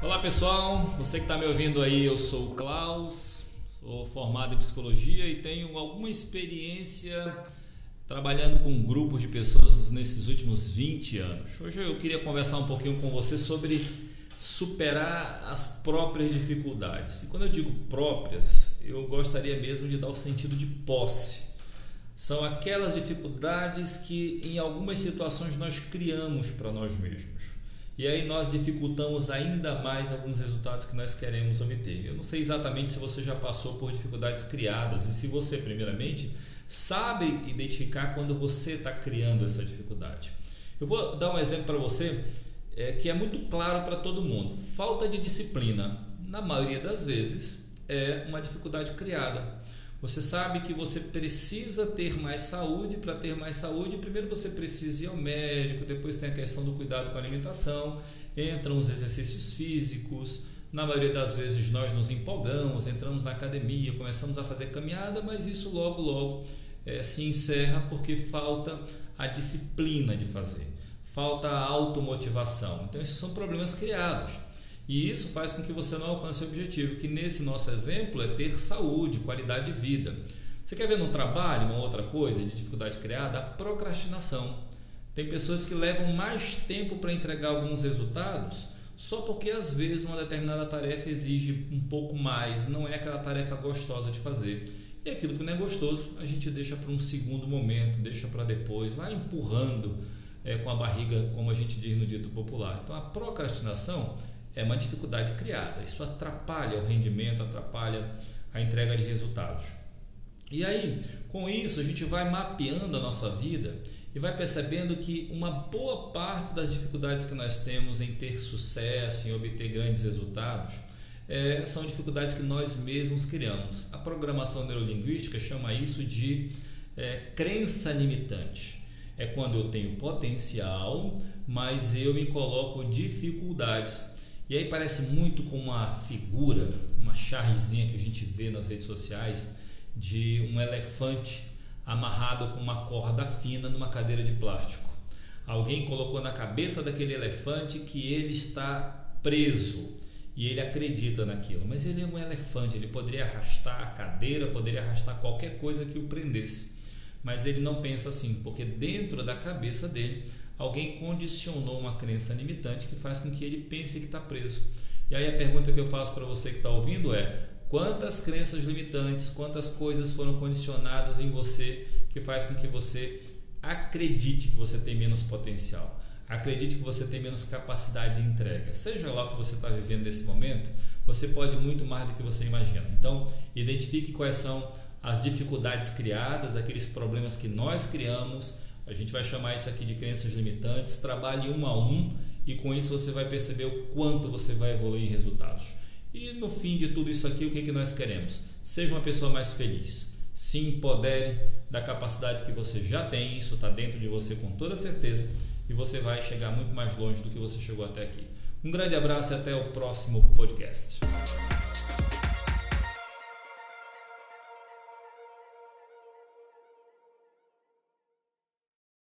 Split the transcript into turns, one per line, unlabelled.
Olá pessoal, você que está me ouvindo aí, eu sou o Klaus, sou formado em psicologia e tenho alguma experiência trabalhando com grupos de pessoas nesses últimos 20 anos. Hoje eu queria conversar um pouquinho com você sobre superar as próprias dificuldades. E quando eu digo próprias, eu gostaria mesmo de dar o sentido de posse. São aquelas dificuldades que em algumas situações nós criamos para nós mesmos. E aí nós dificultamos ainda mais alguns resultados que nós queremos obter. Eu não sei exatamente se você já passou por dificuldades criadas e se você, primeiramente, sabe identificar quando você está criando essa dificuldade. Eu vou dar um exemplo para você é, que é muito claro para todo mundo. Falta de disciplina, na maioria das vezes, é uma dificuldade criada. Você sabe que você precisa ter mais saúde. Para ter mais saúde, primeiro você precisa ir ao médico, depois tem a questão do cuidado com a alimentação, entram os exercícios físicos. Na maioria das vezes nós nos empolgamos, entramos na academia, começamos a fazer caminhada, mas isso logo, logo é, se encerra porque falta a disciplina de fazer falta a automotivação. Então, esses são problemas criados. E isso faz com que você não alcance o objetivo, que nesse nosso exemplo é ter saúde, qualidade de vida. Você quer ver no trabalho uma outra coisa de dificuldade criada? A procrastinação. Tem pessoas que levam mais tempo para entregar alguns resultados só porque às vezes uma determinada tarefa exige um pouco mais, não é aquela tarefa gostosa de fazer. E aquilo que não é gostoso, a gente deixa para um segundo momento, deixa para depois, vai empurrando é, com a barriga, como a gente diz no dito popular. Então, a procrastinação é uma dificuldade criada. Isso atrapalha o rendimento, atrapalha a entrega de resultados. E aí, com isso, a gente vai mapeando a nossa vida e vai percebendo que uma boa parte das dificuldades que nós temos em ter sucesso, em obter grandes resultados, é, são dificuldades que nós mesmos criamos. A programação neurolinguística chama isso de é, crença limitante é quando eu tenho potencial, mas eu me coloco dificuldades. E aí parece muito com uma figura, uma charrezinha que a gente vê nas redes sociais de um elefante amarrado com uma corda fina numa cadeira de plástico. Alguém colocou na cabeça daquele elefante que ele está preso e ele acredita naquilo, mas ele é um elefante, ele poderia arrastar a cadeira, poderia arrastar qualquer coisa que o prendesse mas ele não pensa assim, porque dentro da cabeça dele alguém condicionou uma crença limitante que faz com que ele pense que está preso. E aí a pergunta que eu faço para você que está ouvindo é: quantas crenças limitantes, quantas coisas foram condicionadas em você que faz com que você acredite que você tem menos potencial? Acredite que você tem menos capacidade de entrega. Seja lá o que você está vivendo nesse momento, você pode muito mais do que você imagina. Então, identifique quais são as dificuldades criadas, aqueles problemas que nós criamos. A gente vai chamar isso aqui de crenças limitantes. Trabalhe um a um e com isso você vai perceber o quanto você vai evoluir em resultados. E no fim de tudo isso aqui, o que, que nós queremos? Seja uma pessoa mais feliz. Se empodere da capacidade que você já tem, isso está dentro de você com toda certeza, e você vai chegar muito mais longe do que você chegou até aqui. Um grande abraço e até o próximo podcast.